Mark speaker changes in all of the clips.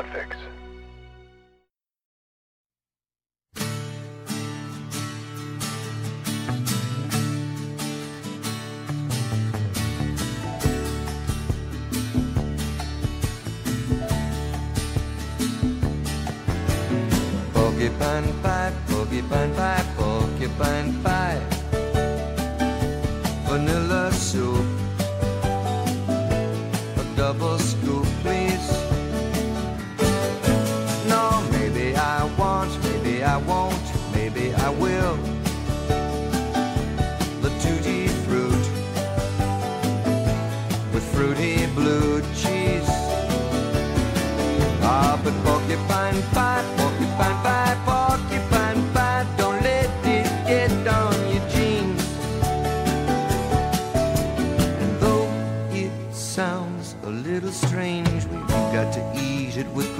Speaker 1: Podfix.
Speaker 2: Porcupine pie, porcupine pie, porcupine pie.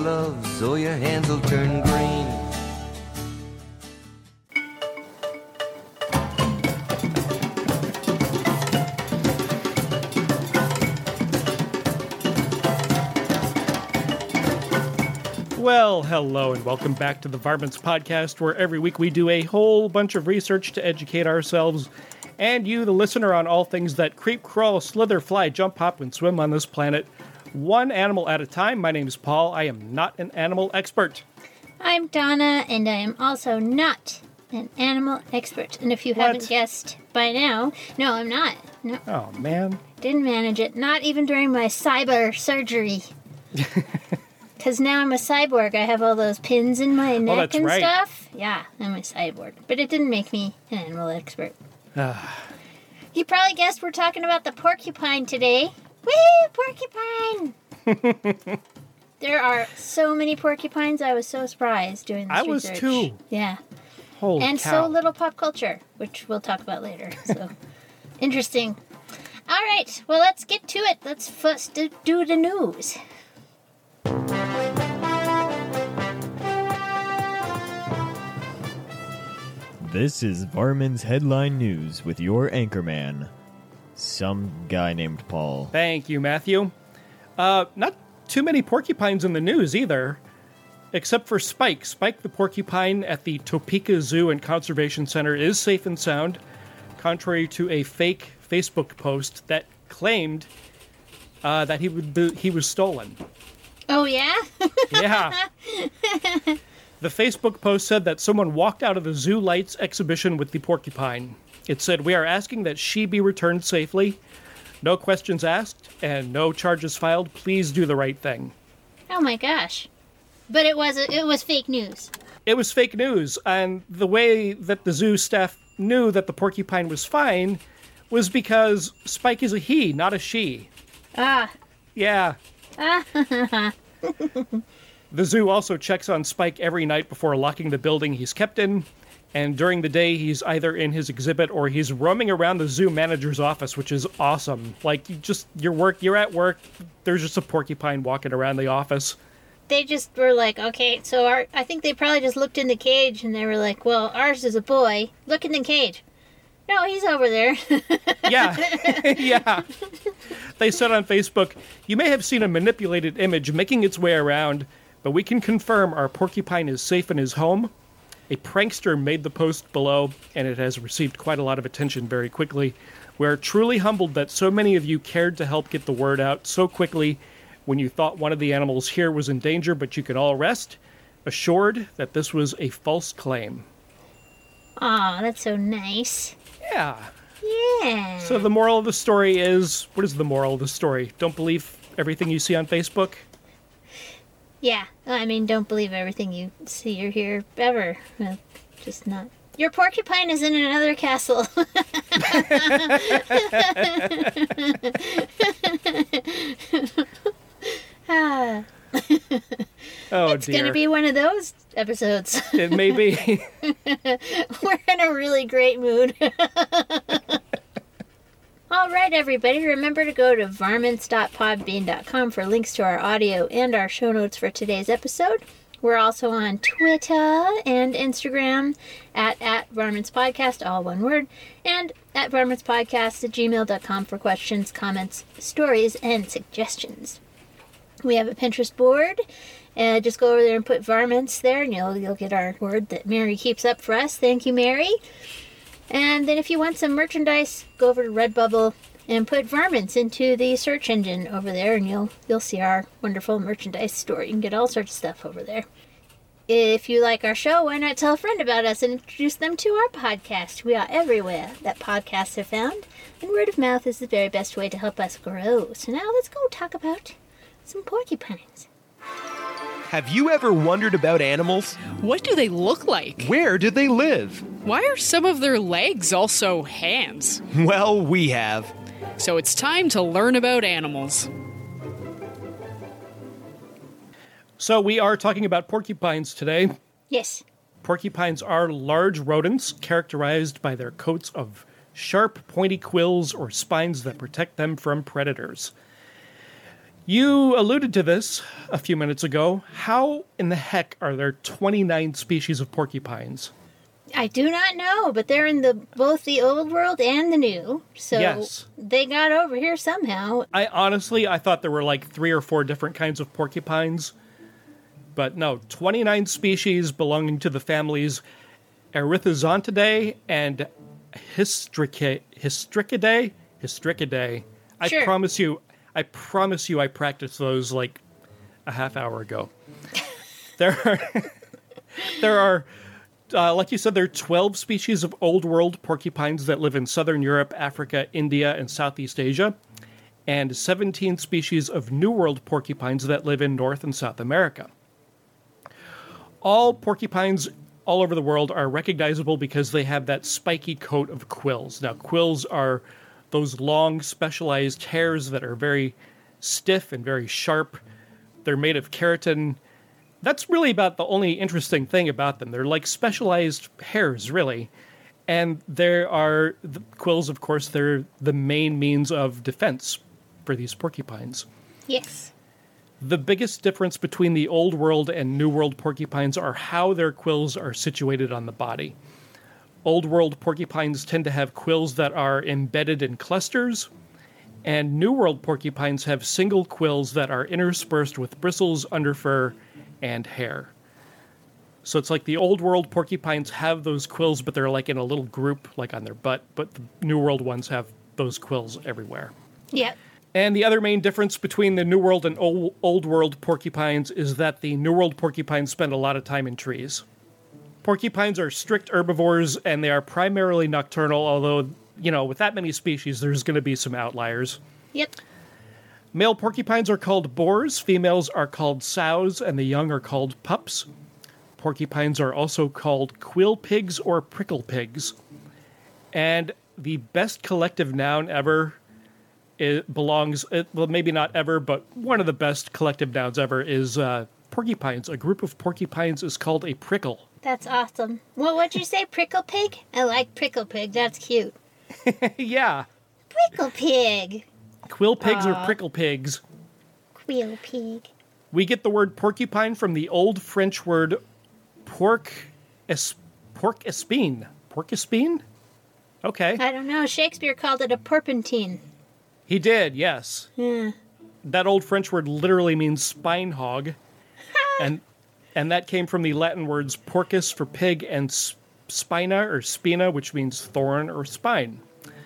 Speaker 2: Gloves or your hands will turn green.
Speaker 3: Well, hello and welcome back to the Varmints Podcast, where every week we do a whole bunch of research to educate ourselves and you, the listener, on all things that creep, crawl, slither, fly, jump, hop, and swim on this planet, one animal at a time. My name is Paul. I am not an animal expert.
Speaker 4: I'm Donna, and I am also not an animal expert. And if you
Speaker 3: What?
Speaker 4: haven't guessed by now, no, I'm not. No,
Speaker 3: Oh, man.
Speaker 4: didn't manage it. Not even during my cyber surgery. Because now I'm a cyborg. I have all those pins in my oh, neck
Speaker 3: Oh, that's
Speaker 4: and
Speaker 3: right.
Speaker 4: stuff. Yeah, I'm a cyborg. But it didn't make me an animal expert. you probably guessed we're talking about the porcupine today. Woo, porcupine! there are so many porcupines. I was so surprised doing this
Speaker 3: I was
Speaker 4: research.
Speaker 3: too.
Speaker 4: Yeah.
Speaker 3: Holy
Speaker 4: and
Speaker 3: cow.
Speaker 4: so little pop culture, which we'll talk about later. So interesting. All right, well, let's get to it. Let's first do, do the news.
Speaker 5: This is Varmints Headline News with your anchorman, some guy named Paul.
Speaker 3: Thank you, Matthew. Uh, not too many porcupines in the news either, except for Spike. Spike the porcupine at the Topeka Zoo and Conservation Center is safe and sound, contrary to a fake Facebook post that claimed uh, that he would be, he was stolen.
Speaker 4: Oh, yeah?
Speaker 3: Yeah. the Facebook post said that someone walked out of the zoo lights exhibition with the porcupine. It said, "We are asking that she be returned safely. No questions asked and no charges filed. Please do the right thing."
Speaker 4: oh, my gosh. But it was it was fake news.
Speaker 3: It was fake news, and the way that the zoo staff knew that the porcupine was fine was because Spike is a he, not a she.
Speaker 4: Ah,
Speaker 3: Yeah. Ah. the zoo also checks on Spike every night before locking the building he's kept in, and during the day he's either in his exhibit or he's roaming around the zoo manager's office, which is awesome. Like you just your work, you're at work, there's just a porcupine walking around the office.
Speaker 4: they just were like, okay, so our, I think they probably just looked in the cage and they were like, well, ours is a boy. Look in the cage. No, he's over there.
Speaker 3: Yeah. yeah. They said on Facebook, you may have seen a manipulated image making its way around, but we can confirm our porcupine is safe in his home. A prankster made the post below, and it has received quite a lot of attention very quickly. We are truly humbled that so many of you cared to help get the word out so quickly when you thought one of the animals here was in danger, but you can all rest assured that this was a false claim.
Speaker 4: Aw, that's so nice.
Speaker 3: Yeah.
Speaker 4: Yeah.
Speaker 3: So the moral of the story is what is the moral of the story? Don't believe everything you see on Facebook?
Speaker 4: Yeah, I mean, don't believe everything you see or hear ever. Uh, just not. Your porcupine is in another castle. ah,
Speaker 3: Oh
Speaker 4: it's gonna be one of those episodes.
Speaker 3: It may be.
Speaker 4: We're in a really great mood. All right, everybody, remember to go to varmints.podbean.com for links to our audio and our show notes for today's episode. We're also on Twitter and Instagram at, at Varmints Podcast, all one word, and at Varmints Podcast at gmail.com for questions, comments, stories, and suggestions. We have a Pinterest board And just go over there and put varmints there, and you'll you'll get our word that Mary keeps up for us. Thank you, Mary. And then if you want some merchandise, go over to Redbubble and put varmints into the search engine over there, and you'll you'll see our wonderful merchandise store. You can get all sorts of stuff over there. If you like our show, why not tell a friend about us and introduce them to our podcast? We are everywhere that podcasts are found, and word of mouth is the very best way to help us grow. So now let's go talk about some porcupines.
Speaker 1: Have you ever wondered about animals?
Speaker 6: What do they look like?
Speaker 1: Where did they live?
Speaker 6: Why are some of their legs also hands?
Speaker 1: Well, we have.
Speaker 6: So it's time to learn about animals.
Speaker 3: So we are talking about porcupines today.
Speaker 4: Yes.
Speaker 3: Porcupines are large rodents characterized by their coats of sharp, pointy quills or spines that protect them from predators. You alluded to this a few minutes ago. How in the heck are there 29 species of porcupines?
Speaker 4: I do not know, but they're in the both the old world and the new. So
Speaker 3: Yes.
Speaker 4: they got over here somehow.
Speaker 3: I honestly I thought there were like 3 or 4 different kinds of porcupines. But no, 29 species belonging to the families Erethizontidae and Hystrica- Hystricidae. Hystricidae. I
Speaker 4: Sure.
Speaker 3: promise you, I promise you, I practiced those like a half hour ago. there are, there are, uh, like you said, there are 12 species of old world porcupines that live in southern Europe, Africa, India, and Southeast Asia, and 17 species of New World porcupines that live in North and South America. All porcupines all over the world are recognizable because they have that spiky coat of quills. Now, quills are those long, specialized hairs that are very stiff and very sharp. They're made of keratin. That's really about the only interesting thing about them. They're like specialized hairs, really. And there are the quills, of course, they're the main means of defense for these porcupines.
Speaker 4: Yes.
Speaker 3: The biggest difference between the Old World and New World porcupines are how their quills are situated on the body. Old World porcupines tend to have quills that are embedded in clusters, and New World porcupines have single quills that are interspersed with bristles, underfur, and hair. So it's like the Old World porcupines have those quills, but they're like in a little group, like on their butt, but the New World ones have those quills everywhere.
Speaker 4: Yep.
Speaker 3: And the other main difference between the New World and Old, Old World porcupines is that the New World porcupines spend a lot of time in trees. Porcupines are strict herbivores and they are primarily nocturnal, although, you know, with that many species, there's going to be some outliers.
Speaker 4: Yep.
Speaker 3: Male porcupines are called boars, females are called sows, and the young are called pups. Porcupines are also called quill pigs or prickle pigs. And the best collective noun ever it belongs it, well maybe not ever but one of the best collective nouns ever is uh, porcupines a group of porcupines is called a prickle
Speaker 4: That's awesome. Well, what'd you say? Prickle pig? I like prickle pig. That's cute.
Speaker 3: yeah
Speaker 4: Prickle pig.
Speaker 3: Quill pigs or prickle pigs
Speaker 4: Quill pig.
Speaker 3: we get the word porcupine from the old french word porc es, porc espine porc espine okay
Speaker 4: I don't know. Shakespeare called it a porpentine.
Speaker 3: he did yes
Speaker 4: Yeah.
Speaker 3: that old French word literally means spine hog, and and that came from the Latin words porcus for pig and spina or spina, which means thorn or spine.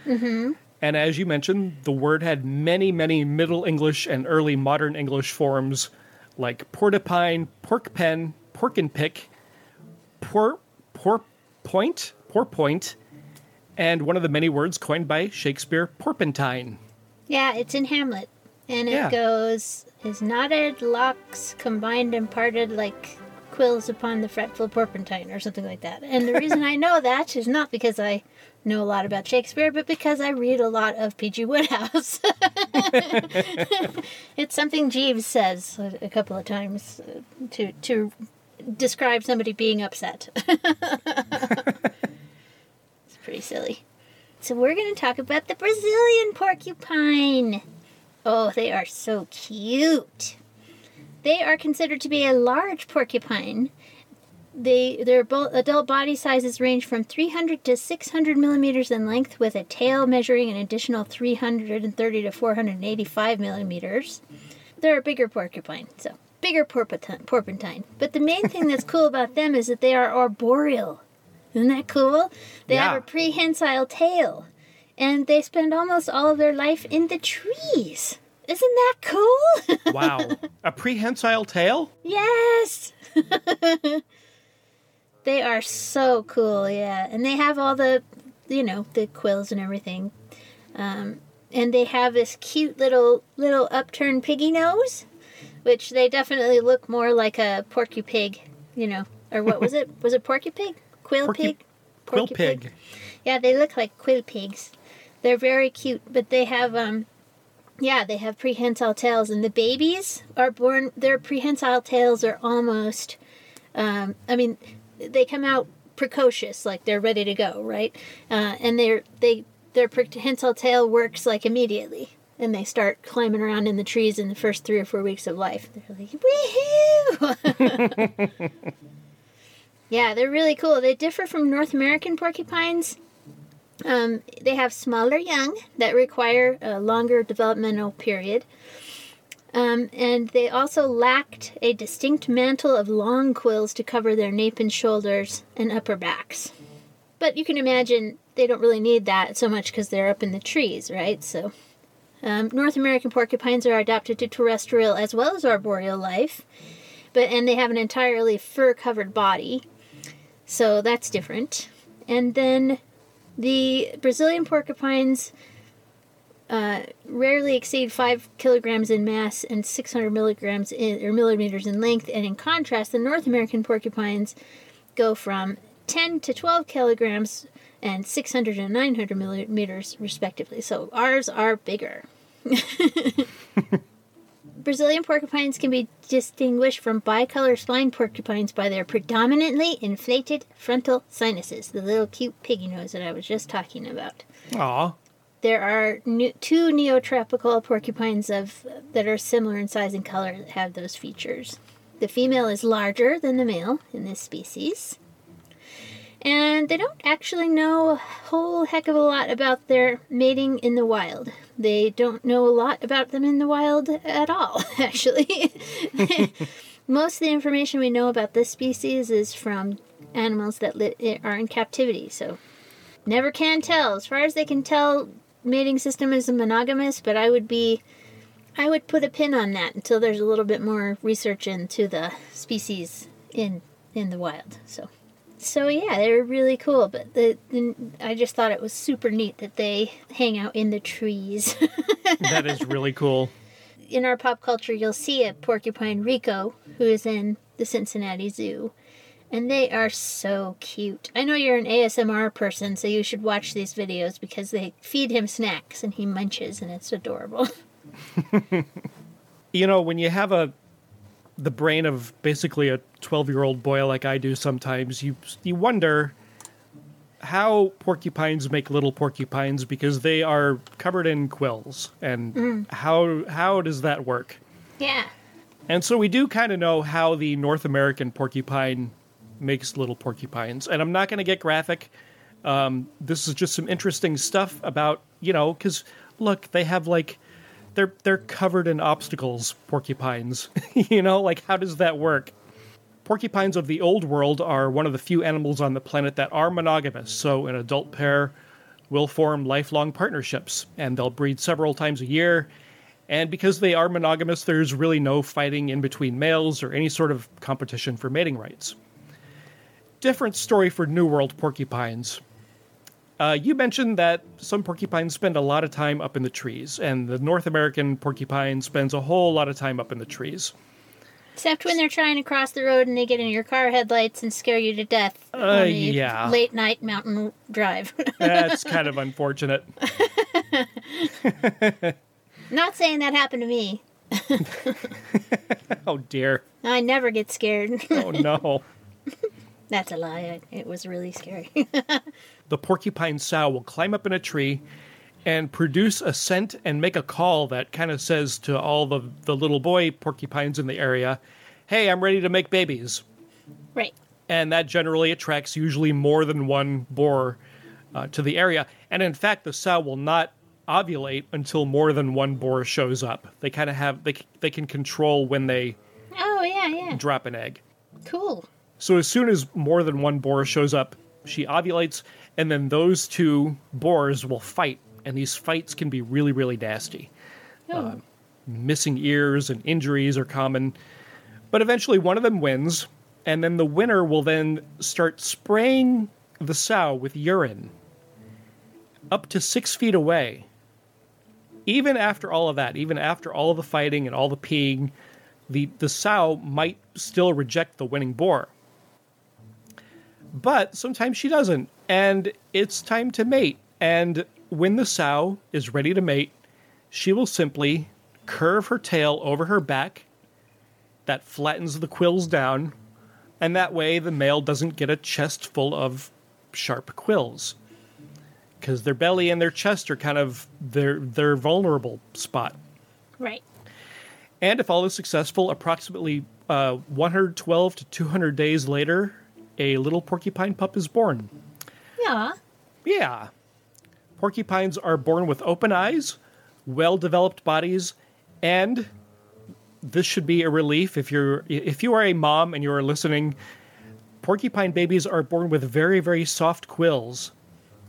Speaker 3: Mm-hmm. And as you mentioned, the word had many, many Middle English and early modern English forms like portapine, porkpen, porkinpick, por, por point, porpoint, and one of the many words coined by Shakespeare, porpentine.
Speaker 4: Yeah, it's in Hamlet. And it
Speaker 3: Yeah.
Speaker 4: goes, His knotted locks combined and parted like quills upon the fretful porpentine, or something like that. And the reason I know that is not because I know a lot about Shakespeare, but because I read a lot of P.G. Wodehouse. it's something Jeeves says a, couple of times uh, to, to describe somebody being upset. it's pretty silly. So we're going to talk about the Brazilian porcupine. Oh, they are so cute. They are considered to be a large porcupine. They their adult body sizes range from 300 to 600 millimeters in length, with a tail measuring an additional 330 to 485 millimeters. They're a bigger porcupine, so bigger porpentine. But the main thing that's cool about them is that they are arboreal. Isn't that cool? They
Speaker 3: Yeah.
Speaker 4: have a prehensile tail, and they spend almost all of their life in the trees. Isn't that cool?
Speaker 3: Wow. a prehensile tail?
Speaker 4: yes. they are so cool, yeah, and they have all the, you know, the quills and everything. Um, and they have this cute little little upturned piggy nose, which they definitely look more like a porky pig, you know, or what was it? Was it porky pig? Quill
Speaker 3: Porky-
Speaker 4: pig?
Speaker 3: Quill
Speaker 4: Porky
Speaker 3: pig.
Speaker 4: Yeah, they look like quill pigs. They're very cute, but they have um yeah, they have prehensile tails and the babies are born their prehensile tails are almost um I mean they come out precocious like they're ready to go, right? Uh, and they're they their prehensile tail works like immediately. And they start climbing around in the trees in the first three or four weeks of life. They're like, woohoo! yeah, they're really cool. They differ from North American porcupines. Um, they have smaller young that require a longer developmental period. Um, and they also lacked a distinct mantle of long quills to cover their nape and shoulders and upper backs. But you can imagine they don't really need that so much because they're up in the trees, right? So, um, North American porcupines are adapted to terrestrial as well as arboreal life, but and they have an entirely fur-covered body, so that's different. And then the Brazilian porcupines uh, rarely exceed five kilograms in mass and 600 milligrams in, or millimeters in length. And in contrast, the North American porcupines go from 10 to 12 kilograms and 600 and 900 millimeters, respectively. So ours are bigger. Brazilian porcupines can be distinguished from bicolor spine porcupines by their predominantly inflated frontal sinuses, the little cute piggy nose that I was just talking about.
Speaker 3: Aw.
Speaker 4: There are ne- two neotropical porcupines of that are similar in size and color that have those features. The female is larger than the male in this species. And they don't actually know a whole heck of a lot about their mating in the wild. They don't know a lot about them in the wild at all, actually. Most of the information we know about this species is from animals that li- are in captivity, so never can tell. As far as they can tell, mating system is monogamous, but I would be I would put a pin on that until there's a little bit more research into the species in in the wild. So so yeah, they're really cool, but the, the I just thought it was super neat that they hang out in the trees.
Speaker 3: That is really cool.
Speaker 4: in our pop culture, you'll see a porcupine Rico who is in the Cincinnati Zoo. And they are so cute. I know you're an ASMR person, so you should watch these videos because they feed him snacks and he munches and it's adorable.
Speaker 3: You know, when you have a the brain of basically a 12-year-old boy like I do sometimes, you you wonder how porcupines make little porcupines because they are covered in quills and how how does that work?
Speaker 4: yeah.
Speaker 3: And so we do kind of know how the North American porcupine makes little porcupines. And I'm not going to get graphic. Um, this is just some interesting stuff about, you know, because look, they have like, they're they're covered in obstacles, porcupines. you know, like how does that work? Porcupines of the old world are one of the few animals on the planet that are monogamous. So an adult pair will form lifelong partnerships and they'll breed several times a year. And because they are monogamous, there's really no fighting in between males or any sort of competition for mating rights. Different story for New World porcupines. Uh, you mentioned that some porcupines spend a lot of time up in the trees, and the North American porcupine spends a whole lot of time up in the trees.
Speaker 4: Except when they're trying to cross the road and they get in your car headlights and scare you to death
Speaker 3: Uh,
Speaker 4: on a
Speaker 3: yeah.
Speaker 4: late night mountain drive.
Speaker 3: That's kind of unfortunate.
Speaker 4: Not saying that happened to me.
Speaker 3: Oh dear.
Speaker 4: I never get scared.
Speaker 3: Oh no.
Speaker 4: That's a lie. It was really scary.
Speaker 3: the porcupine sow will climb up in a tree and produce a scent and make a call that kind of says to all the, the little boy porcupines in the area, hey, I'm ready to make babies.
Speaker 4: right.
Speaker 3: And that generally attracts usually more than one boar uh, to the area. And in fact, the sow will not ovulate until more than one boar shows up. They kind of have, they, they can control when they
Speaker 4: Oh yeah, yeah.
Speaker 3: drop an egg.
Speaker 4: Cool.
Speaker 3: So as soon as more than one boar shows up, she ovulates, and then those two boars will fight, and these fights can be really, really nasty.
Speaker 4: Oh.
Speaker 3: Uh, missing ears and injuries are common, but eventually one of them wins, and then the winner will then start spraying the sow with urine up to six feet away. Even after all of that, even after all the fighting and all the peeing, the, the sow might still reject the winning boar but sometimes she doesn't. And it's time to mate. And when the sow is ready to mate she will simply curve her tail over her back. That flattens the quills down. And that way the male doesn't get a chest full of sharp quills. Because their belly and their chest are kind of their their vulnerable spot.
Speaker 4: Right.
Speaker 3: and if all is successful, approximately uh, 112 to 200 days later, a little porcupine pup is born.
Speaker 4: Yeah.
Speaker 3: Yeah. Porcupines are born with open eyes, well developed bodies, and this should be a relief if you're if you are a mom and you are listening. Porcupine babies are born with very very soft quills.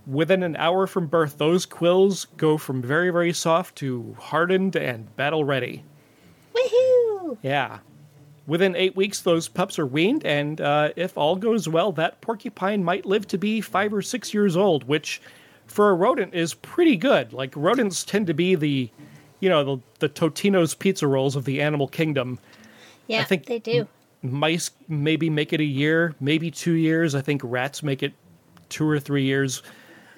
Speaker 3: Within an hour from birth, those quills go from very very soft to hardened and battle ready.
Speaker 4: Woohoo!
Speaker 3: Yeah. Within eight weeks, those pups are weaned, and uh, if all goes well, that porcupine might live to be five or six years old, which for a rodent is pretty good. Like, rodents tend to be the, you know, the, the Totino's pizza rolls of the animal kingdom.
Speaker 4: Yeah, I
Speaker 3: think-
Speaker 4: they do.
Speaker 3: Mice maybe make it a year, maybe two years. I think rats make it two or three years.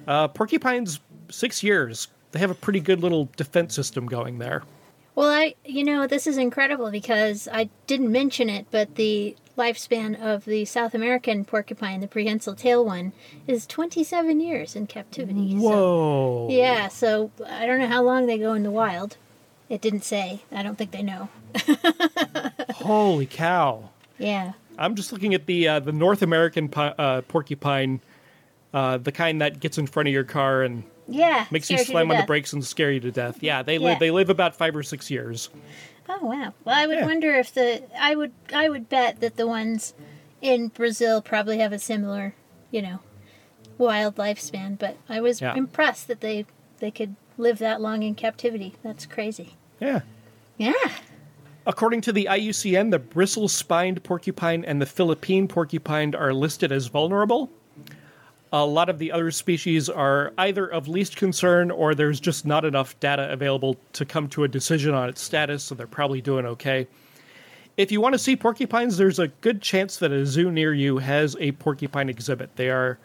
Speaker 3: Uh, porcupines, six years. They have a pretty good little defense system going there.
Speaker 4: Well, I, you know, this is incredible because I didn't mention it, but the lifespan of the South American porcupine, the prehensile tail one, is 27 years in captivity. So,
Speaker 3: Whoa.
Speaker 4: yeah, so I don't know how long they go in the wild. It didn't say. I don't think they know.
Speaker 3: Holy cow.
Speaker 4: Yeah.
Speaker 3: I'm just looking at the uh, the North American pi- uh, porcupine, uh, the kind that gets in front of your car and
Speaker 4: Yeah.
Speaker 3: makes you
Speaker 4: scares to
Speaker 3: slam on the brakes and scare you to death. Yeah, they
Speaker 4: Yeah.
Speaker 3: live they live about five or six years.
Speaker 4: Oh wow. Well, I would
Speaker 3: Yeah.
Speaker 4: wonder if the I would I would bet that the ones in Brazil probably have a similar, you know, wild lifespan. But I was
Speaker 3: Yeah.
Speaker 4: impressed that they they could live that long in captivity. That's crazy.
Speaker 3: Yeah.
Speaker 4: Yeah.
Speaker 3: According to the IUCN, the bristle-spined porcupine and the Philippine porcupine are listed as vulnerable. A lot of the other species are either of least concern or there's just not enough data available to come to a decision on its status, so they're probably doing okay. If you want to see porcupines, there's a good chance that a zoo near you has a porcupine exhibit. They are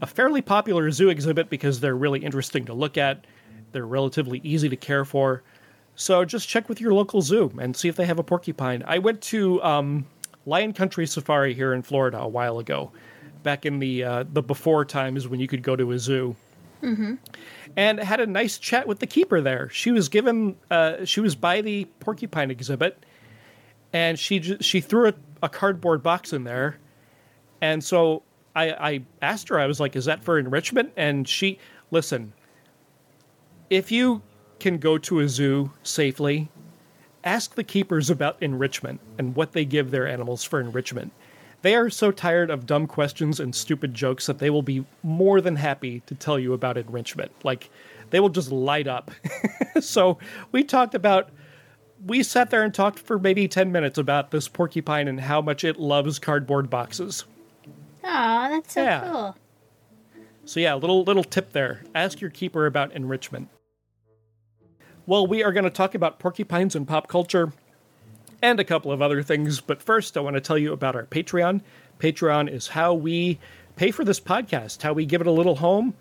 Speaker 3: a fairly popular zoo exhibit because they're really interesting to look at. They're relatively easy to care for. So just check with your local zoo and see if they have a porcupine. I went to um, Lion Country Safari here in Florida a while ago, back in the uh, the before times when you could go to a zoo, mm-hmm. and had a nice chat with the keeper there. She was given uh, she was by the porcupine exhibit, and she ju- she threw a, a cardboard box in there, and so I, I asked her I was like, "Is that for enrichment?" And she listen. If you can go to a zoo safely, ask the keepers about enrichment and what they give their animals for enrichment. They are so tired of dumb questions and stupid jokes that they will be more than happy to tell you about enrichment. Like, they will just light up. so, we talked about, we sat there and talked for maybe 10 minutes about this porcupine and how much it loves cardboard boxes.
Speaker 4: Oh, that's so
Speaker 3: Yeah.
Speaker 4: cool.
Speaker 3: So yeah, little little tip there. Ask your keeper about enrichment. Well, we are going to talk about porcupines and pop culture and a couple of other things, but first I want to tell you about our Patreon. Patreon is how we pay for this podcast, how we give it a little home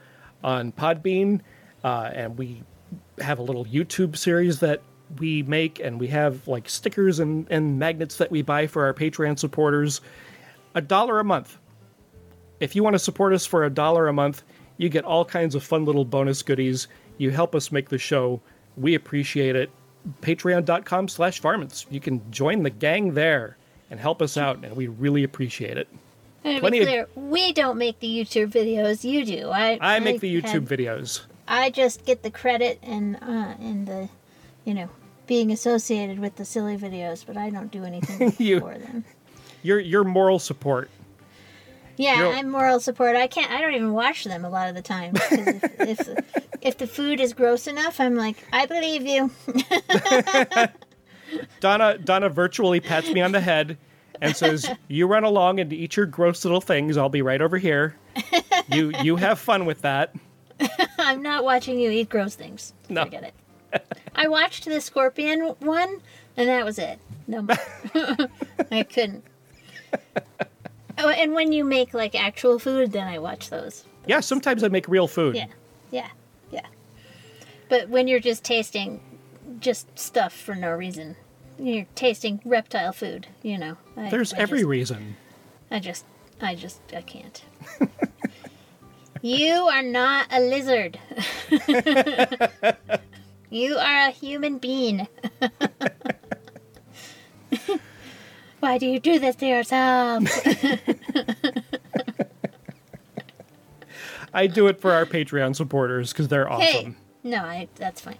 Speaker 3: on Podbean, uh, and we have a little YouTube series that we make, and we have like stickers and, and magnets that we buy for our Patreon supporters. A dollar a month if you want to support us for a dollar a month, you get all kinds of fun little bonus goodies. You help us make the show. We appreciate it. Patreon.com slash varmints. You can join the gang there and help us out, and we really appreciate it.
Speaker 4: And to
Speaker 3: Plenty
Speaker 4: be
Speaker 3: of-
Speaker 4: clear, we don't make the YouTube videos. You do. I
Speaker 3: I make the YouTube videos.
Speaker 4: I just get the credit and uh, and the, you know, being associated with the silly videos, but I don't do anything
Speaker 3: You-
Speaker 4: for them.
Speaker 3: Your your moral support.
Speaker 4: Yeah,
Speaker 3: You're-
Speaker 4: I'm moral support. I can't. I don't even watch them a lot of the time. If, if if the food is gross enough, I'm like, I believe you.
Speaker 3: Donna Donna virtually pats me on the head and says, "You run along and eat your gross little things. I'll be right over here. You you have fun with that."
Speaker 4: I'm not watching you eat gross things.
Speaker 3: No.
Speaker 4: Forget it. I watched the scorpion one, and that was it. No, more. I couldn't. Oh, and when you make like actual food, then I watch those.
Speaker 3: Yeah, sometimes I make real food.
Speaker 4: Yeah, yeah, yeah. But when you're just tasting just stuff for no reason, you're tasting reptile food. You know, I,
Speaker 3: There's
Speaker 4: I
Speaker 3: every
Speaker 4: just-
Speaker 3: reason.
Speaker 4: I just, I just, I can't. you are not a lizard. you are a human being. Why do you do this to yourself?
Speaker 3: I do it for our Patreon supporters because they're awesome.
Speaker 4: Hey,
Speaker 3: awesome.
Speaker 4: no, I, that's fine.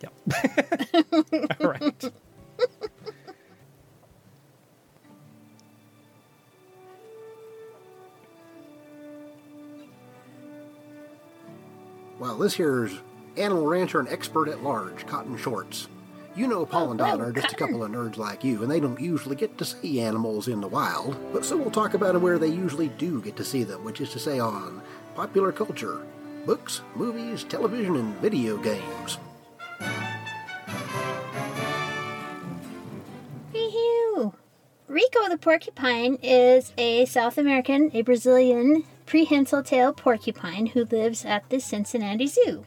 Speaker 3: Yep. All right.
Speaker 7: Well, this here's animal rancher and expert at large, Cotton Shorts. You know, Paul and Don are just a couple of nerds like you, and they don't usually get to see animals in the wild. But so we'll talk about where they usually do get to see them, which is to say on popular culture, books, movies, television, and video games.
Speaker 4: Wee-hoo. Rico the porcupine is a South American, a Brazilian prehensile tail porcupine who lives at the Cincinnati Zoo.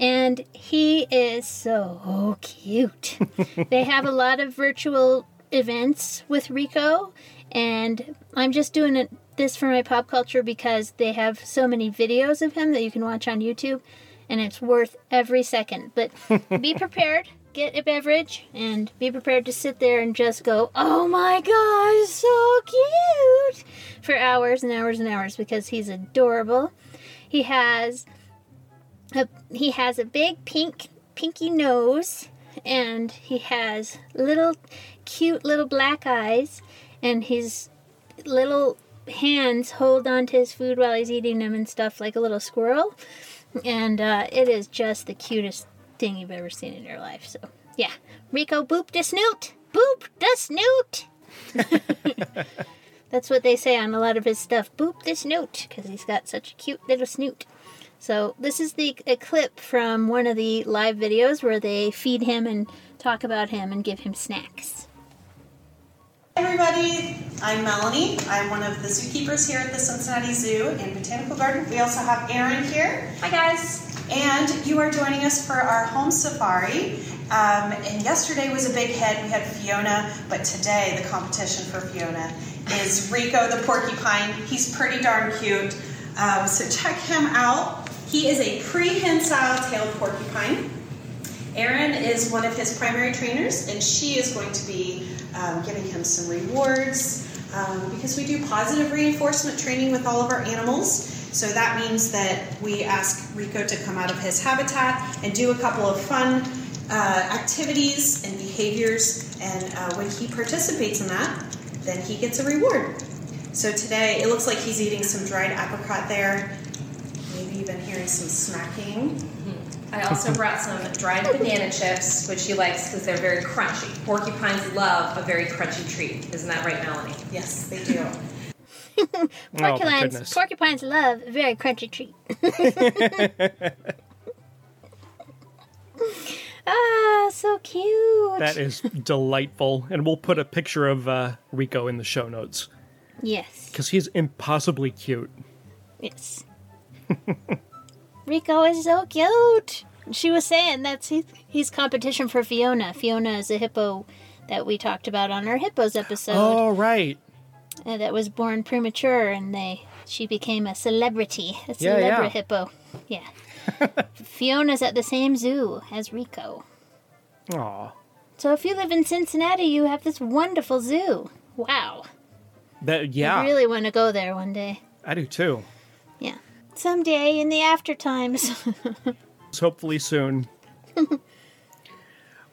Speaker 4: And he is so cute. they have a lot of virtual events with Rico, and I'm just doing it, this for my pop culture because they have so many videos of him that you can watch on YouTube, and it's worth every second. But be prepared, get a beverage, and be prepared to sit there and just go, "Oh my gosh, so cute!" for hours and hours and hours because he's adorable. He has a, he has a big pink pinky nose and he has little cute little black eyes and his little hands hold onto his food while he's eating them and stuff like a little squirrel. And uh, it is just the cutest thing you've ever seen in your life so yeah. Rico boop the snoot! Boop the snoot! That's what they say on a lot of his stuff boop the snoot because he's got such a cute little snoot so this is the a clip from one of the live videos where they feed him and talk about him and give him snacks.
Speaker 8: Hey everybody, I'm Melanie. I'm one of the zookeepers here at the Cincinnati Zoo and Botanical Garden. We also have Erin here. Hi guys. And you are joining us for our home safari. Um, and yesterday was a big hit. We had Fiona, but today the competition for Fiona is Rico the porcupine. He's pretty darn cute. Um, so check him out. He is a prehensile tailed porcupine. Erin is one of his primary trainers, and she is going to be um, giving him some rewards um, because we do positive reinforcement training with all of our animals. So that means that we ask Rico to come out of his habitat and do a couple of fun uh, activities and behaviors, and uh, when he participates in that, then he gets a reward. So today, it looks like he's eating some dried apricot there. Maybe even hearing some smacking.
Speaker 9: I also brought some dried banana chips, which he likes because they're very crunchy. Porcupines love a very crunchy treat. Isn't that right, Melanie?
Speaker 8: Yes, they do.
Speaker 3: Oh
Speaker 4: Porcupines,
Speaker 3: goodness.
Speaker 4: porcupines love a very crunchy treat. ah, so cute.
Speaker 3: That is delightful, and we'll put a picture of uh, Rico in the show notes
Speaker 4: yes,
Speaker 3: because he's impossibly cute.
Speaker 4: yes. Rico is so cute. She was saying that's he, he's competition for Fiona. Fiona is a hippo that we talked about on our hippos episode.
Speaker 3: Oh right,
Speaker 4: uh, that was born premature and they she became a celebrity a
Speaker 3: Yeah,
Speaker 4: celebra
Speaker 3: yeah.
Speaker 4: hippo yeah fiona's at the same zoo as rico
Speaker 3: Aw.
Speaker 4: so if you live in cincinnati you have this wonderful zoo wow
Speaker 3: That yeah,
Speaker 4: i really want to go there one day
Speaker 3: I do too.
Speaker 4: yeah someday in the after times
Speaker 3: Hopefully soon.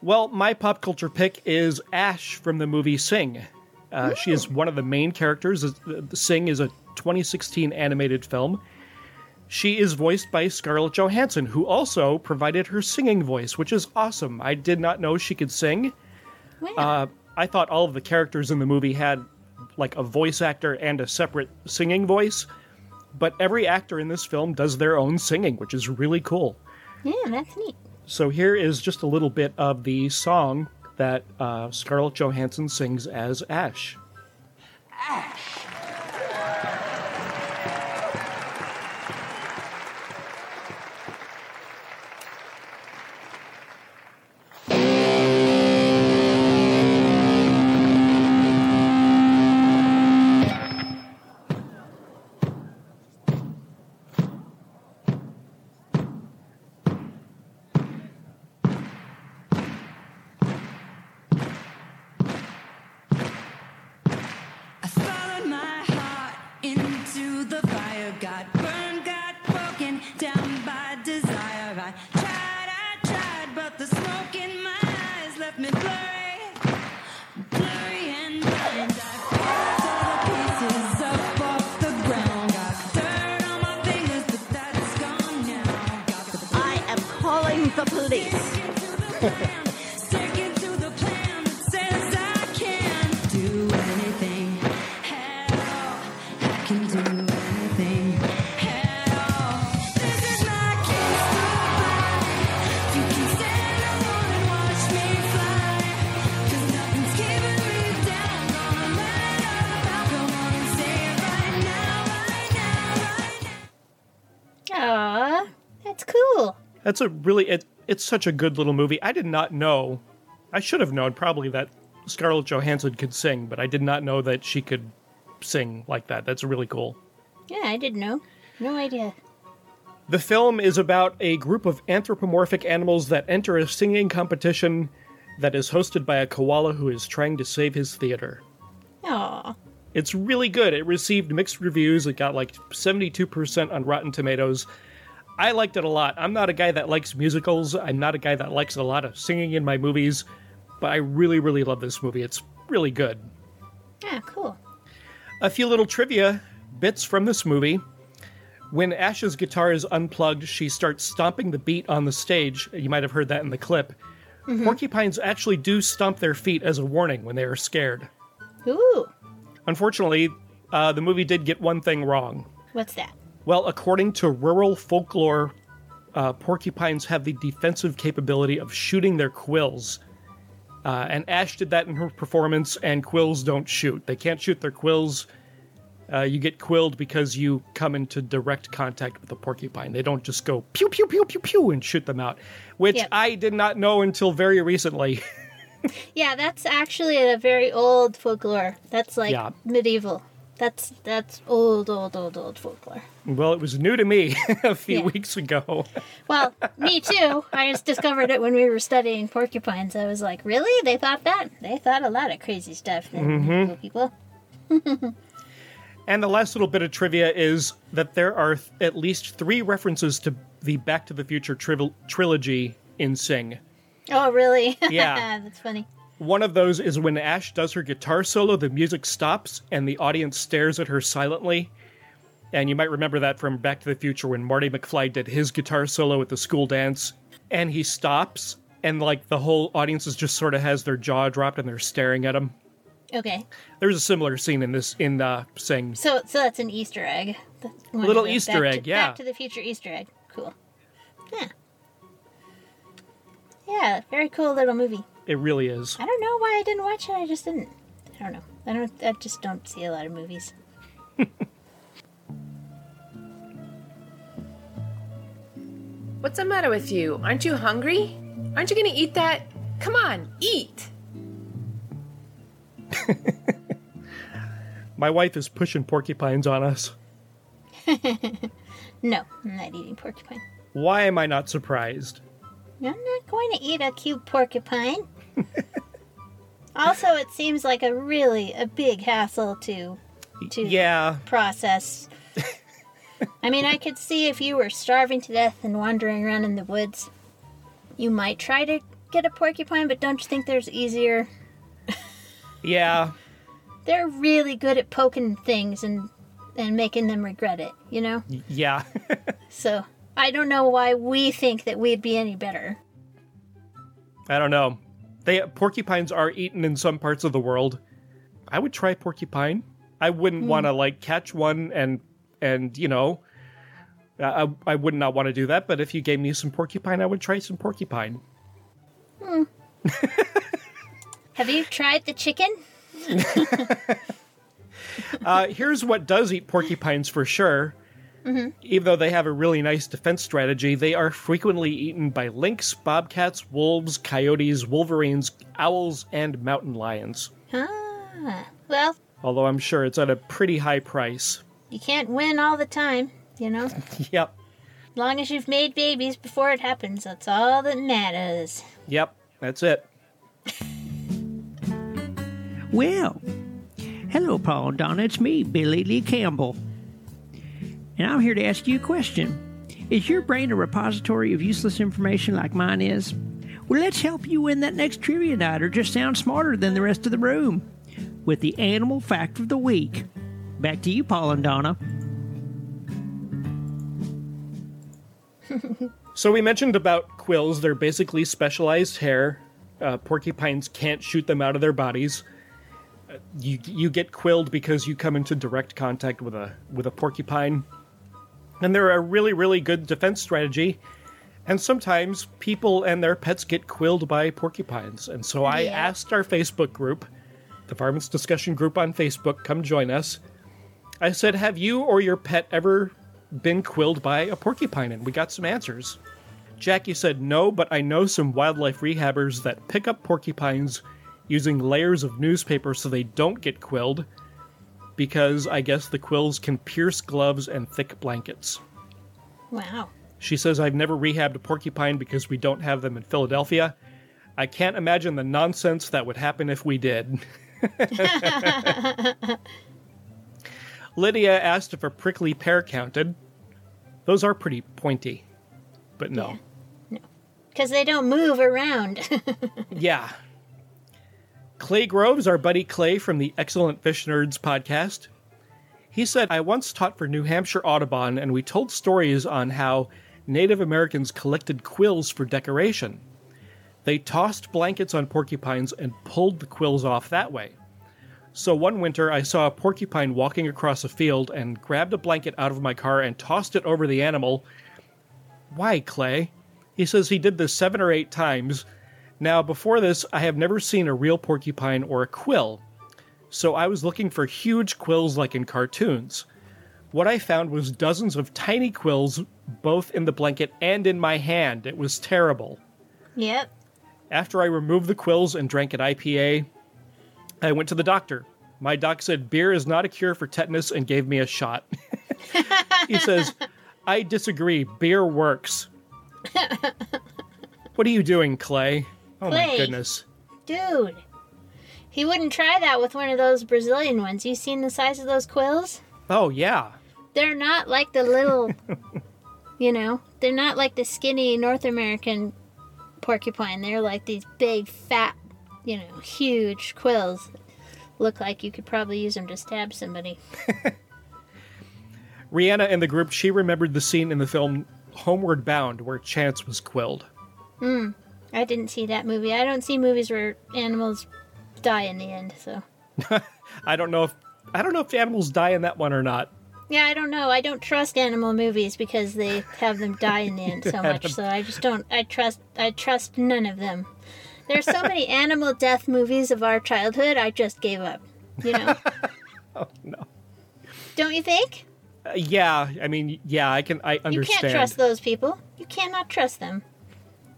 Speaker 3: Well, my pop culture pick is Ash from the movie Sing. Uh, she is one of the main characters. Uh, Sing is a 2016 animated film. She is voiced by Scarlett Johansson, who also provided her singing voice, which is awesome. I did not know she could sing.
Speaker 4: Wow.
Speaker 3: Uh, I thought all of the characters in the movie had like a voice actor and a separate singing voice, but every actor in this film does their own singing, which is really cool.
Speaker 4: yeah, that's neat.
Speaker 3: So here is just a little bit of the song that uh, Scarlett Johansson sings as Ash.
Speaker 10: I That's
Speaker 3: a really it, it's such a good little movie. I did not know. I should have known probably that Scarlett Johansson could sing, but I did not know that she could sing like that. That's really cool.
Speaker 4: Yeah, I didn't know. No idea.
Speaker 3: The film is about a group of anthropomorphic animals that enter a singing competition that is hosted by a koala who is trying to save his theater.
Speaker 4: Aw.
Speaker 3: It's really good. It received mixed reviews. It got like 72% on Rotten Tomatoes. I liked it a lot. I'm not a guy that likes musicals. I'm not a guy that likes a lot of singing in my movies, but I really, really love this movie. It's really good.
Speaker 4: Yeah, cool.
Speaker 3: A few little trivia bits from this movie. When Ash's guitar is unplugged, she starts stomping the beat on the stage. You might have heard that in the clip.
Speaker 4: Mhm.
Speaker 3: Porcupines actually do stomp their feet as a warning when they are scared.
Speaker 4: Ooh,
Speaker 3: Unfortunately, uh, the movie did get one thing wrong.
Speaker 4: what's that?
Speaker 3: Well, according to rural folklore, uh, porcupines have the defensive capability of shooting their quills. Uh, and Ash did that in her performance, and quills don't shoot. They can't shoot their quills. Uh, you get quilled because you come into direct contact with a porcupine. They don't just go pew, pew, pew, pew, pew, and shoot them out, which
Speaker 4: Yep.
Speaker 3: I did not know until very recently.
Speaker 4: Yeah, that's actually a very old folklore. That's like
Speaker 3: Yeah.
Speaker 4: medieval. That's that's old, old, old, old folklore.
Speaker 3: well, it was new to me a few
Speaker 4: Yeah.
Speaker 3: weeks ago.
Speaker 4: Well, me too. I just discovered it when we were studying porcupines. I was like, really? They thought that? They thought a lot of crazy stuff.
Speaker 3: Mhm.
Speaker 4: people.
Speaker 3: And the last little bit of trivia is that there are th- at least three references to the Back to the Future trivil- trilogy in Sing.
Speaker 4: Oh, really?
Speaker 3: Yeah.
Speaker 4: that's funny.
Speaker 3: One of those is when Ash does her guitar solo, the music stops and the audience stares at her silently. And you might remember that from Back to the Future when Marty McFly did his guitar solo at the school dance and he stops and like the whole audience is just sort of has their jaw dropped and they're staring at him.
Speaker 4: Okay,
Speaker 3: There's a similar scene in this in uh, Sing.
Speaker 4: so so that's an Easter egg.
Speaker 3: Little Easter
Speaker 4: Back to-
Speaker 3: egg, yeah.
Speaker 4: Back to the Future Easter egg. Cool. Yeah. Yeah, very cool little movie.
Speaker 3: It really is.
Speaker 4: I don't know why I didn't watch it. I just didn't. I don't know. I don't. I just don't see a lot of movies.
Speaker 11: What's the matter with you? Aren't you hungry? Aren't you gonna eat that? Come on, eat!
Speaker 3: My wife is pushing porcupines on us.
Speaker 4: no, I'm not eating porcupine.
Speaker 3: Why am I not surprised?
Speaker 4: I'm not going to eat a cute porcupine. Also, it seems like a really a big hassle to to
Speaker 3: Yeah.
Speaker 4: process. I mean, I could see if you were starving to death and wandering around in the woods, you might try to get a porcupine, but don't you think there's easier?
Speaker 3: Yeah,
Speaker 4: They're really good at poking things and and making them regret it, you know?
Speaker 3: yeah.
Speaker 4: So I don't know why we think that we'd be any better.
Speaker 3: I don't know. They porcupines are eaten in some parts of the world. I would try porcupine. I wouldn't
Speaker 4: Hmm.
Speaker 3: want to like catch one and and you know, I I- would not want to do that. But if you gave me some porcupine, I would try some porcupine.
Speaker 4: Hmm. Have you tried the chicken?
Speaker 3: Uh, here's what does eat porcupines for sure.
Speaker 4: Mm-hmm.
Speaker 3: Even though they have a really nice defense strategy, they are frequently eaten by lynx, bobcats, wolves, coyotes, wolverines, owls, and mountain lions.
Speaker 4: Ah, well,
Speaker 3: Although I'm sure it's at a pretty high price.
Speaker 4: you can't win all the time, you know?
Speaker 3: Yep.
Speaker 4: As long as you've made babies before it happens, that's all that matters.
Speaker 3: Yep, that's it.
Speaker 12: Well, hello, Paul and Donna. It's me, Billy Lee Campbell. And I'm here to ask you a question. Is your brain a repository of useless information like mine is? Well, let's help you win that next trivia night or just sound smarter than the rest of the room with the animal fact of the week. Back to you, Paul and Donna.
Speaker 3: So we mentioned about quills. They're basically specialized hair. Uh, porcupines can't shoot them out of their bodies. Uh, you you get quilled because you come into direct contact with a with a porcupine, and they're a really really good defense strategy. And sometimes people and their pets get quilled by porcupines. And so I
Speaker 4: Yeah.
Speaker 3: asked our Facebook group, the Varmints Discussion Group on Facebook, come join us. I said, "Have you or your pet ever been quilled by a porcupine?" And we got some answers. Jackie said no, but I know some wildlife rehabbers that pick up porcupines using layers of newspaper so they don't get quilled, because I guess the quills can pierce gloves and thick blankets.
Speaker 4: Wow.
Speaker 3: She says, I've never rehabbed a porcupine because we don't have them in Philadelphia. I can't imagine the nonsense that would happen if we did. Lydia asked if a prickly pear counted. Those are pretty pointy, but no.
Speaker 4: No, Because they don't move around.
Speaker 3: Yeah. Clay Groves, our buddy Clay from the Excellent Fish Nerds podcast, he said, I once taught for New Hampshire Audubon, and we told stories on how Native Americans collected quills for decoration. They tossed blankets on porcupines and pulled the quills off that way. So one winter, I saw a porcupine walking across a field and grabbed a blanket out of my car and tossed it over the animal. Why, Clay? He says he did this seven or eight times. Now, before this, I have never seen a real porcupine or a quill, so I was looking for huge quills like in cartoons. What I found was dozens of tiny quills, both in the blanket and in my hand. It was terrible.
Speaker 4: yep.
Speaker 3: After I removed the quills and drank an IPA, I went to the doctor. My doc said beer is not a cure for tetanus and gave me a shot. he says, I disagree. Beer works. what are you doing, Clay? Oh my goodness.
Speaker 4: Dude. He wouldn't try that with one of those Brazilian ones. You seen the size of those quills?
Speaker 3: Oh, yeah.
Speaker 4: They're not like the little, you know, they're not like the skinny North American porcupine. They're like these big, fat, you know, huge quills. Look like you could probably use them to stab somebody.
Speaker 3: Rihanna in the group, she remembered the scene in the film Homeward Bound where Chance was quilled.
Speaker 4: Hmm. I didn't see that movie. I don't see movies where animals die in the end, so.
Speaker 3: I don't know if I don't know if animals die in that one or not.
Speaker 4: Yeah, I don't know. I don't trust animal movies because they have them die in the end so much. So I just don't. I trust. I trust none of them. There's so many animal death movies of our childhood. I just gave up. You know.
Speaker 3: oh no.
Speaker 4: Don't you think?
Speaker 3: Uh, yeah, I mean, yeah, I can. I understand.
Speaker 4: You can't trust those people. You cannot trust them.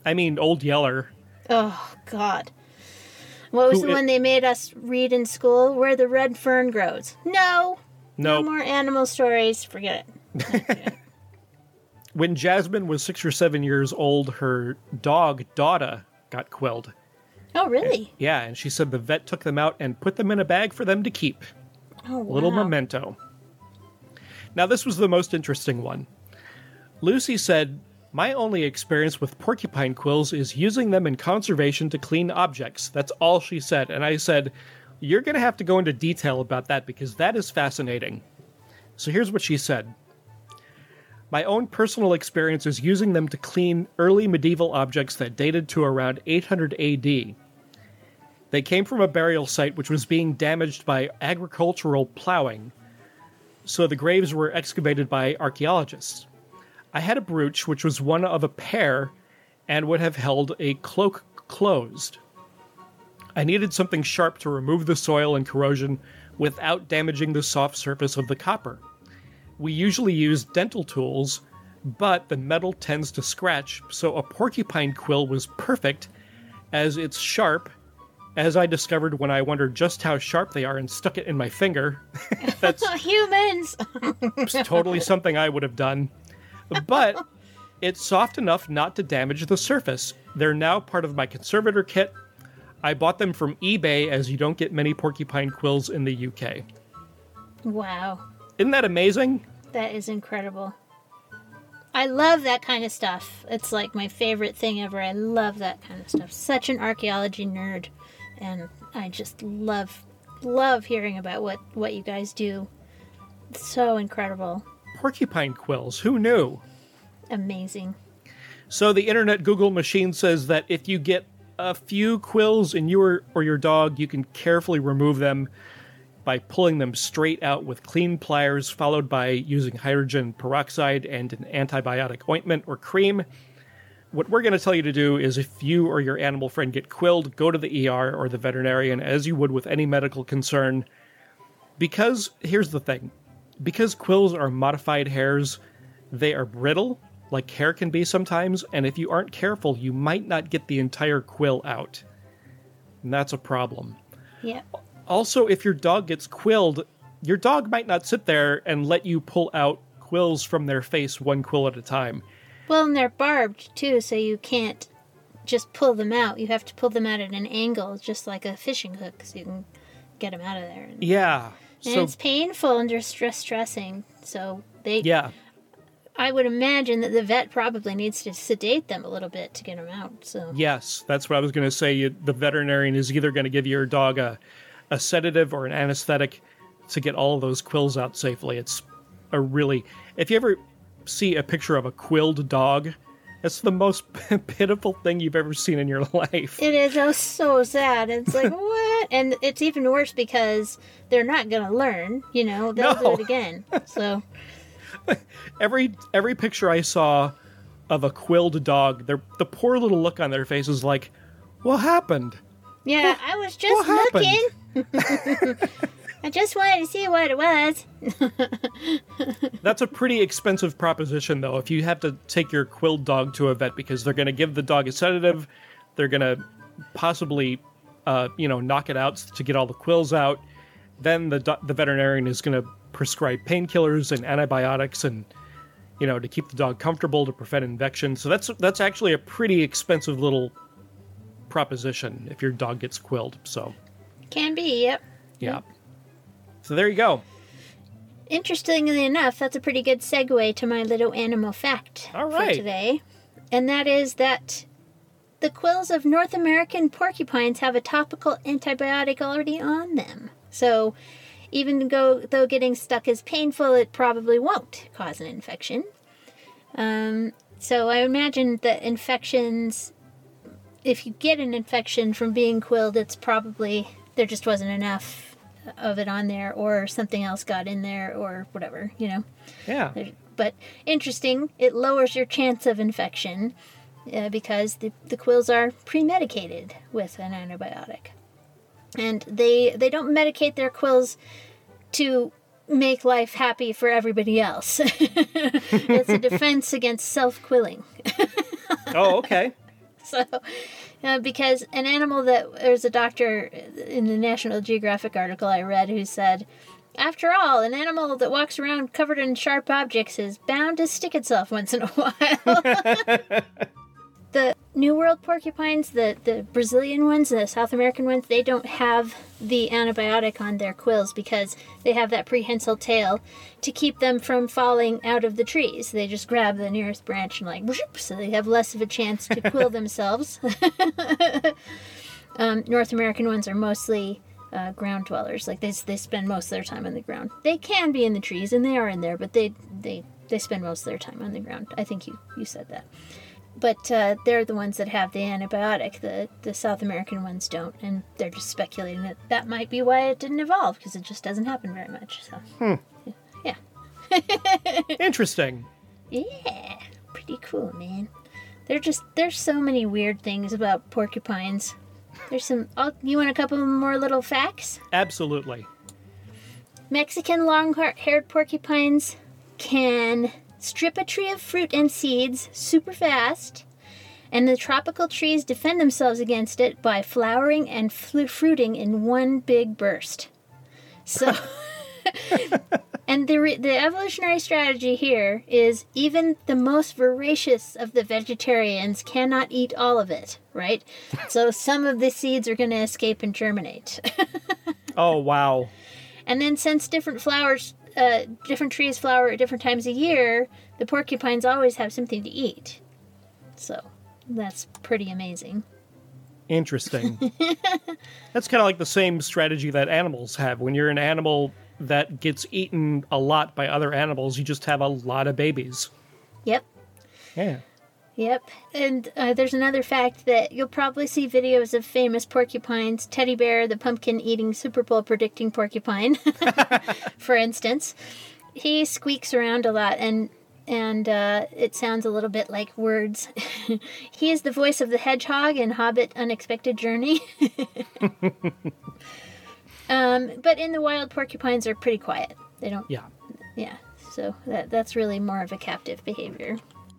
Speaker 3: I mean, Old Yeller.
Speaker 4: Oh God. What was
Speaker 3: Who
Speaker 4: the
Speaker 3: i-
Speaker 4: one they made us read in school? Where the red fern grows. No. No
Speaker 3: Nope.
Speaker 4: more animal stories. Forget it.
Speaker 3: When Jasmine was six or seven years old, her dog Dada got quilled.
Speaker 4: Oh really?
Speaker 3: Yeah, and she said the vet took them out and put them in a bag for them to keep.
Speaker 4: Oh wow.
Speaker 3: Little memento. Now, this was the most interesting one. Lucy said My only experience with porcupine quills is using them in conservation to clean objects. That's all she said. And I said, You're going to have to go into detail about that because that is fascinating. So here's what she said My own personal experience is using them to clean early medieval objects that dated to around 800 AD. They came from a burial site which was being damaged by agricultural plowing, so the graves were excavated by archaeologists. I had a brooch which was one of a pair and would have held a cloak closed. I needed something sharp to remove the soil and corrosion without damaging the soft surface of the copper. We usually use dental tools, but the metal tends to scratch, so a porcupine quill was perfect as it's sharp, as I discovered when I wondered just how sharp they are and stuck it in my finger. That's
Speaker 4: Humans!
Speaker 3: totally something I would have done. But it's soft enough not to damage the surface. They're now part of my conservator kit. I bought them from eBay as you don't get many porcupine quills in the UK.
Speaker 4: wow.
Speaker 3: Isn't that amazing?
Speaker 4: That is incredible. I love that kind of stuff. It's like my favorite thing ever. I love that kind of stuff. Such an archaeology nerd. And I just love love hearing about what what you guys do. It's so incredible.
Speaker 3: Porcupine quills, who knew?
Speaker 4: Amazing.
Speaker 3: So the internet Google machine says that if you get a few quills in your or your dog, you can carefully remove them by pulling them straight out with clean pliers, followed by using hydrogen peroxide and an antibiotic ointment or cream. What we're going to tell you to do is if you or your animal friend get quilled, go to the ER or the veterinarian as you would with any medical concern. Because here's the thing because quills are modified hairs, they are brittle, like hair can be sometimes, and if you aren't careful, you might not get the entire quill out. And that's a problem.
Speaker 4: Yeah.
Speaker 3: Also, if your dog gets quilled, your dog might not sit there and let you pull out quills from their face one quill at a time.
Speaker 4: Well, and they're barbed too, so you can't just pull them out. You have to pull them out at an angle, just like a fishing hook, so you can get them out of there.
Speaker 3: Yeah.
Speaker 4: And
Speaker 3: So
Speaker 4: it's painful and distress stressing. So they,
Speaker 3: yeah.
Speaker 4: I would imagine that the vet probably needs to sedate them a little bit to get them out. So
Speaker 3: Yes, that's what I was going to say. You, the veterinarian is either going to give your dog a, a sedative or an anesthetic to get all of those quills out safely. It's a really. If you ever see a picture of a quilled dog, it's the most pitiful thing you've ever seen in your life.
Speaker 4: it is oh, so sad. It's like what? And it's even worse because they're not going to learn. You know, they'll
Speaker 3: No.
Speaker 4: do it again. So
Speaker 3: Every every picture I saw of a quilled dog, their the poor little look on their face is like, "What happened?"
Speaker 4: yeah, I was just looking. I just wanted to see what it was.
Speaker 3: That's a pretty expensive proposition, though. If you have to take your quilled dog to a vet because they're going to give the dog a sedative, they're going to possibly, uh, you know, knock it out to get all the quills out. Then the do- the veterinarian is going to prescribe painkillers and antibiotics, and you know, to keep the dog comfortable to prevent infection. So that's that's actually a pretty expensive little proposition if your dog gets quilled. So
Speaker 4: Can be, yep.
Speaker 3: yeah. So there you go.
Speaker 4: Interestingly enough, that's a pretty good segue to my little animal fact
Speaker 3: All
Speaker 4: for today. And that is that the quills of North American porcupines have a topical antibiotic already on them. So even go, though getting stuck is painful, it probably won't cause an infection. Um, so I imagine that infections, if you get an infection from being quilled, it's probably there just wasn't enough of it on there, or something else got in there, or whatever, you know.
Speaker 3: Yeah.
Speaker 4: But interesting, it lowers your chance of infection uh, because the, the quills are pre-medicated with an antibiotic, and they they don't medicate their quills to make life happy for everybody else. it's a defense against self-quilling.
Speaker 3: Oh, okay.
Speaker 4: So, uh, because an animal that there's a doctor in the National Geographic article I read who said, after all, an animal that walks around covered in sharp objects is bound to stick itself once in a while. the New World porcupines, the, the Brazilian ones, the South American ones, they don't have the antibiotic on their quills because they have that prehensile tail to keep them from falling out of the trees. They just grab the nearest branch and like, whoop, so they have less of a chance to quill themselves. um, North American ones are mostly uh, ground dwellers. Like they, they spend most of their time on the ground. They can be in the trees and they are in there, but they they they spend most of their time on the ground. I think you you said that. But uh, they're the ones that have the antibiotic. The the South American ones don't, and they're just speculating that that might be why it didn't evolve because it just doesn't happen very much. So
Speaker 3: Hmm.
Speaker 4: yeah,
Speaker 3: Interesting.
Speaker 4: yeah, pretty cool, man. They're just there's so many weird things about porcupines. There's some. Oh, you want a couple more little facts?
Speaker 3: Absolutely.
Speaker 4: Mexican long-haired porcupines can strip a tree of fruit and seeds super fast, and the tropical trees defend themselves against it by flowering and flu- fruiting in one big burst. So, and the re- the evolutionary strategy here is even the most voracious of the vegetarians cannot eat all of it, right? so some of the seeds are going to escape and germinate.
Speaker 3: Oh, wow.
Speaker 4: And then since different flowers, uh, different trees flower at different times a year, the porcupines always have something to eat. So that's pretty amazing.
Speaker 3: Interesting. That's kind of like the same strategy that animals have. When you're an animal that gets eaten a lot by other animals, you just have a lot of babies.
Speaker 4: Yep.
Speaker 3: Yeah.
Speaker 4: Yep. And uh, there's another fact that you'll probably see videos of famous porcupines. Teddy Bear, the pumpkin eating Super Bowl predicting porcupine, for instance. He squeaks around a lot and and uh, it sounds a little bit like words. he is the voice of the hedgehog in Hobbit Unexpected Journey. um, but in the wild, porcupines are pretty quiet. They don't.
Speaker 3: Yeah.
Speaker 4: Yeah. So that that's really more of a captive behavior.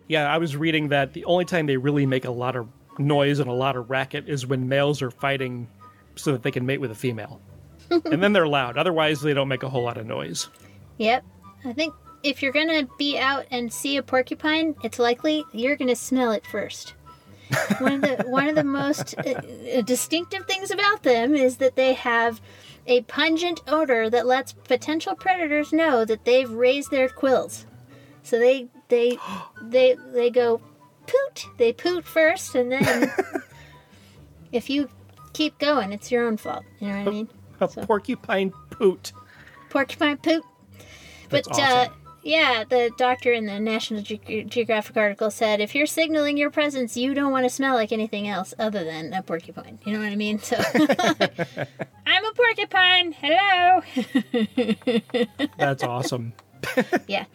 Speaker 3: Yeah, I was reading that the only time they really make a lot of noise and a lot of racket is when males are fighting so that they can mate with a female. and then they're loud. Otherwise, they don't make a whole lot of noise.
Speaker 4: Yep. I think if you're gonna be out and see a porcupine, it's likely you're gonna smell it first. one of the one of the most uh, uh, distinctive things about them is that they have a pungent odor that lets potential predators know that they've raised their quills. So they they they they go poot. They poot first, and then if you keep going, it's your own fault. You know what I mean?
Speaker 3: A porcupine poot.
Speaker 4: Porcupine poop. But
Speaker 3: That's
Speaker 4: uh, yeah, the doctor in the National Ge- Geographic article said if you're signaling your presence, you don't want to smell like anything else other than a porcupine. You know what I mean? So I'm a porcupine. Hello.
Speaker 3: That's awesome.
Speaker 4: yeah,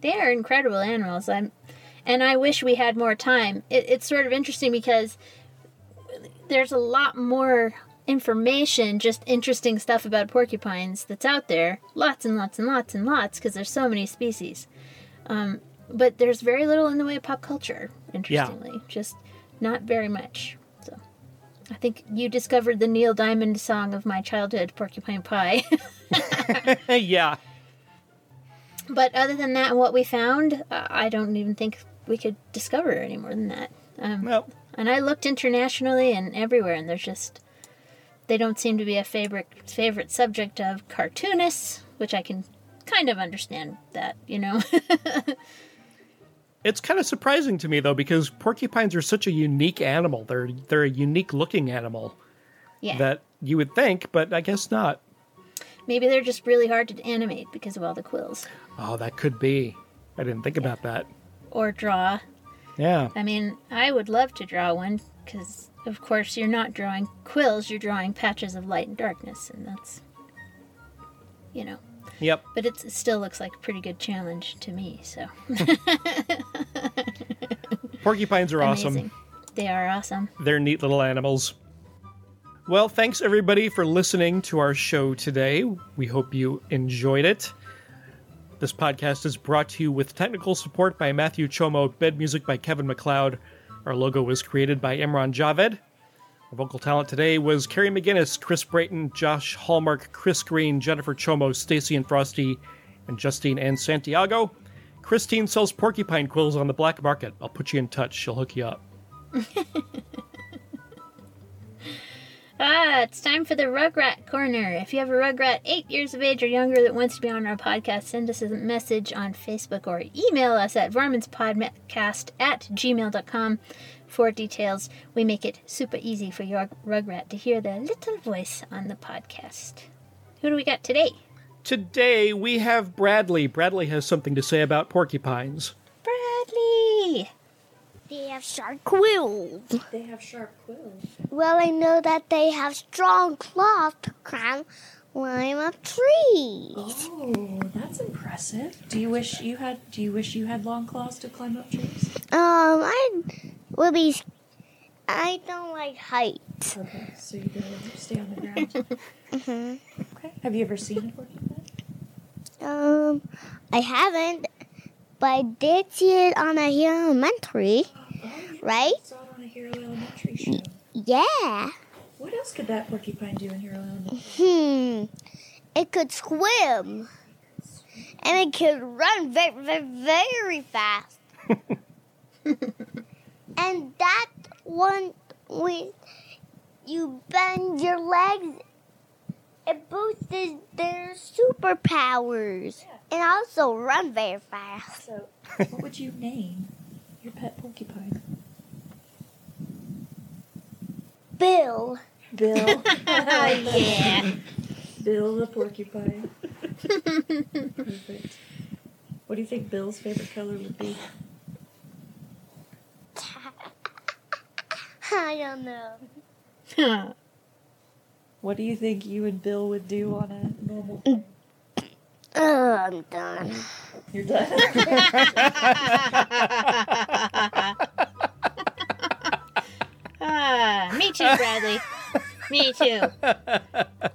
Speaker 4: they are incredible animals. I'm, and I wish we had more time. It, it's sort of interesting because there's a lot more information, just interesting stuff about porcupines that's out there. Lots and lots and lots and lots because there's so many species. Um, but there's very little in the way of pop culture. Interestingly, Yeah. just not very much. So. I think you discovered the Neil Diamond song of my childhood, Porcupine Pie.
Speaker 3: yeah.
Speaker 4: But other than that, and what we found, uh, I don't even think we could discover any more than that. Um, And I looked internationally and everywhere, and there's just they don't seem to be a favorite favorite subject of cartoonists, which I can kind of understand that, you know.
Speaker 3: It's kind of surprising to me though because porcupines are such a unique animal. They're they're a unique looking animal
Speaker 4: yeah.
Speaker 3: that you would think, but I guess not.
Speaker 4: Maybe they're just really hard to animate because of all the quills
Speaker 3: Oh, that could be. I didn't think about that.
Speaker 4: or draw.
Speaker 3: Yeah.
Speaker 4: I mean, I would love to draw one because, of course, you're not drawing quills, you're drawing patches of light and darkness, and that's, you know.
Speaker 3: Yep.
Speaker 4: But it's, it still looks like a pretty good challenge to me, so.
Speaker 3: Porcupines are awesome.
Speaker 4: Amazing. They are awesome.
Speaker 3: They're neat little animals. Well, thanks everybody for listening to our show today. We hope you enjoyed it. This podcast is brought to you with technical support by Matthew Chomo, bed music by Kevin MacLeod. Our logo was created by Imran Javed. Our vocal talent today was Carrie McGinnis, Chris Brayton, Josh Hallmark, Chris Green, Jennifer Chomo, Stacy and Frosty, and Justine and Santiago. Christine sells porcupine quills on the black market. I'll put you in touch. She'll hook you up.
Speaker 4: Ah, it's time for the Rugrat Corner. If you have a Rugrat eight years of age or younger that wants to be on our podcast, send us a message on Facebook or email us at varmintspodcast at gmail.com for details. We make it super easy for your Rugrat to hear their little voice on the podcast. Who do we got today?
Speaker 3: Today we have Bradley. Bradley has something to say about porcupines.
Speaker 4: Bradley!
Speaker 13: They have sharp quills.
Speaker 9: They have sharp quills.
Speaker 13: Well, I know that they have strong claws to climb, climb up trees.
Speaker 9: Oh, that's impressive. Do you wish you had? Do you wish you had long claws to climb up trees?
Speaker 13: Um, I will be. I don't like heights.
Speaker 9: Okay, so you gonna stay on the ground.
Speaker 13: hmm
Speaker 9: Okay. Have you ever seen a porcupine?
Speaker 13: Um, I haven't, but I did see it on a Elementary, right?
Speaker 9: Saw it on a Hero Elementary show.
Speaker 13: Yeah.
Speaker 9: What else could that porcupine do in Hero Elementary?
Speaker 13: Hmm. It could swim, and it could run very, very, very fast. and that one, when you bend your legs, it boosts their superpowers, and also run very fast.
Speaker 9: So, what would you name your pet porcupine?
Speaker 13: Bill.
Speaker 9: Bill.
Speaker 4: Oh, yeah.
Speaker 9: Bill the porcupine. Perfect. What do you think Bill's favorite color would be?
Speaker 13: I don't know.
Speaker 9: What do you think you and Bill would do on a normal day?
Speaker 13: Oh, I'm done.
Speaker 9: You're done.
Speaker 4: Ah, me too, Bradley. me too.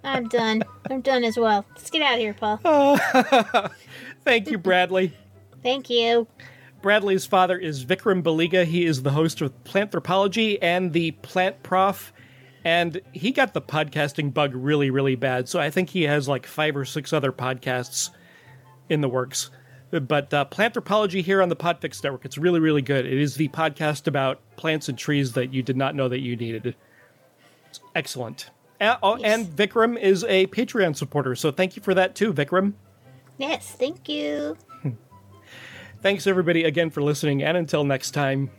Speaker 4: I'm done. I'm done as well. Let's get out of here, Paul.
Speaker 3: Thank you, Bradley.
Speaker 4: Thank you.
Speaker 3: Bradley's father is Vikram Baliga. He is the host of Planthropology and the Plant Prof. And he got the podcasting bug really, really bad. So I think he has like five or six other podcasts in the works. But uh, Planthropology here on the Podfix Network, it's really, really good. It is the podcast about plants and trees that you did not know that you needed. It's excellent. A- oh, And Vikram is a Patreon supporter. So thank you for that too, Vikram.
Speaker 4: Yes, thank you.
Speaker 3: Thanks everybody again for listening. And until next time.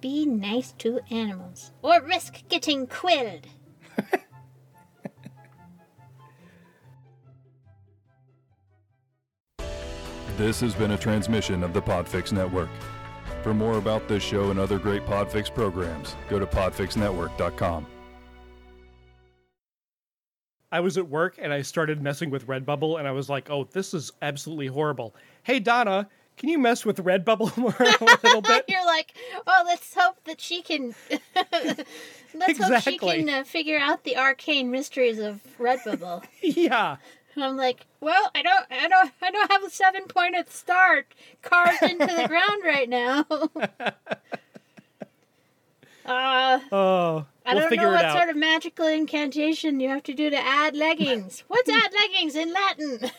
Speaker 4: Be nice to animals. Or risk getting quilled.
Speaker 14: This has been a transmission of the Podfix Network. For more about this show and other great Podfix programs, go to podfixnetwork.com.
Speaker 3: I was at work and I started messing with Redbubble and I was like, oh, this is absolutely horrible. Hey, Donna, can you mess with Redbubble more a little bit?
Speaker 4: You're like, oh, let's hope that she can. let's hope she can uh, figure out the arcane mysteries of Redbubble.
Speaker 3: yeah.
Speaker 4: And I'm like, well, I don't, I don't, I don't have a seven pointed star carved into the ground right now. uh,
Speaker 3: Oh,
Speaker 4: I
Speaker 3: we'll
Speaker 4: don't know what sort of magical incantation you have to do to add leggings. What's add leggings in Latin?